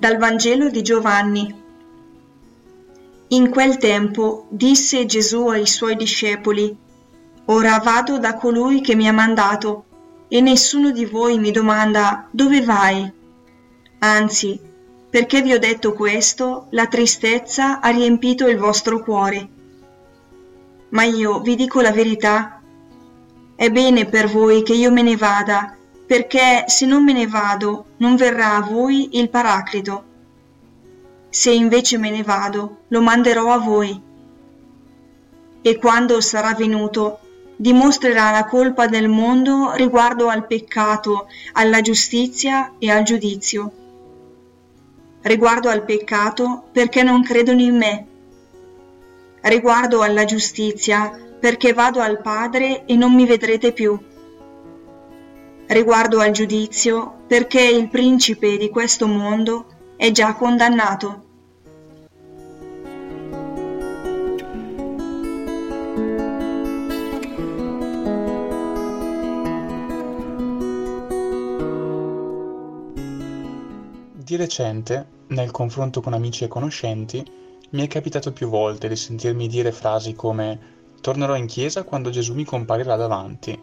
Dal Vangelo di Giovanni. In quel tempo disse Gesù ai suoi discepoli, Ora vado da colui che mi ha mandato, e nessuno di voi mi domanda dove vai. Anzi, perché vi ho detto questo, la tristezza ha riempito il vostro cuore. Ma io vi dico la verità. È bene per voi che io me ne vada, perché se non me ne vado non verrà a voi il Paraclito. Se invece me ne vado, lo manderò a voi. E quando sarà venuto, dimostrerà la colpa del mondo riguardo al peccato, alla giustizia e al giudizio. Riguardo al peccato, perché non credono in me. Riguardo alla giustizia, perché vado al Padre e non mi vedrete più riguardo al giudizio perché il principe di questo mondo è già condannato. Di recente, nel confronto con amici e conoscenti, mi è capitato più volte di sentirmi dire frasi come tornerò in chiesa quando Gesù mi comparirà davanti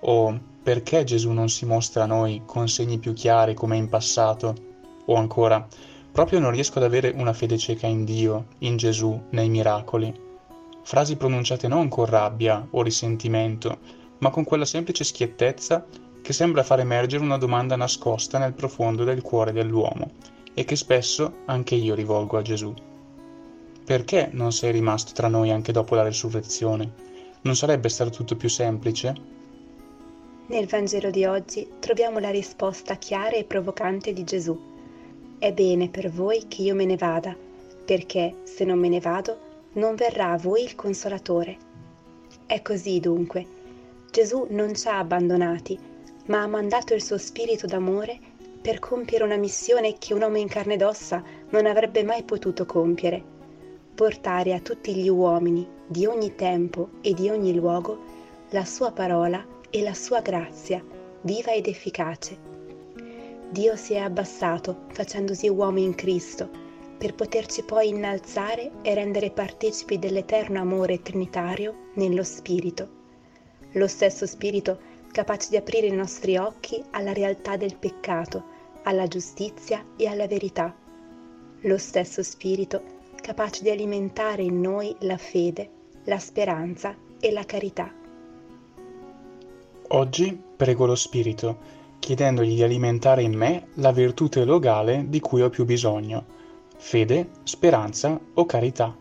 o perché Gesù non si mostra a noi con segni più chiari come in passato? O ancora, proprio non riesco ad avere una fede cieca in Dio, in Gesù, nei miracoli. Frasi pronunciate non con rabbia o risentimento, ma con quella semplice schiettezza che sembra far emergere una domanda nascosta nel profondo del cuore dell'uomo e che spesso anche io rivolgo a Gesù. Perché non sei rimasto tra noi anche dopo la resurrezione? Non sarebbe stato tutto più semplice? Nel Vangelo di oggi troviamo la risposta chiara e provocante di Gesù. È bene per voi che io me ne vada, perché se non me ne vado, non verrà a voi il consolatore. È così dunque. Gesù non ci ha abbandonati, ma ha mandato il suo spirito d'amore per compiere una missione che un uomo in carne ed ossa non avrebbe mai potuto compiere. Portare a tutti gli uomini di ogni tempo e di ogni luogo la sua parola e la sua grazia, viva ed efficace. Dio si è abbassato facendosi uomo in Cristo, per poterci poi innalzare e rendere partecipi dell'eterno amore trinitario nello Spirito. Lo stesso Spirito capace di aprire i nostri occhi alla realtà del peccato, alla giustizia e alla verità. Lo stesso Spirito capace di alimentare in noi la fede, la speranza e la carità. Oggi prego lo Spirito, chiedendogli di alimentare in me la virtù teologale di cui ho più bisogno, fede, speranza o carità.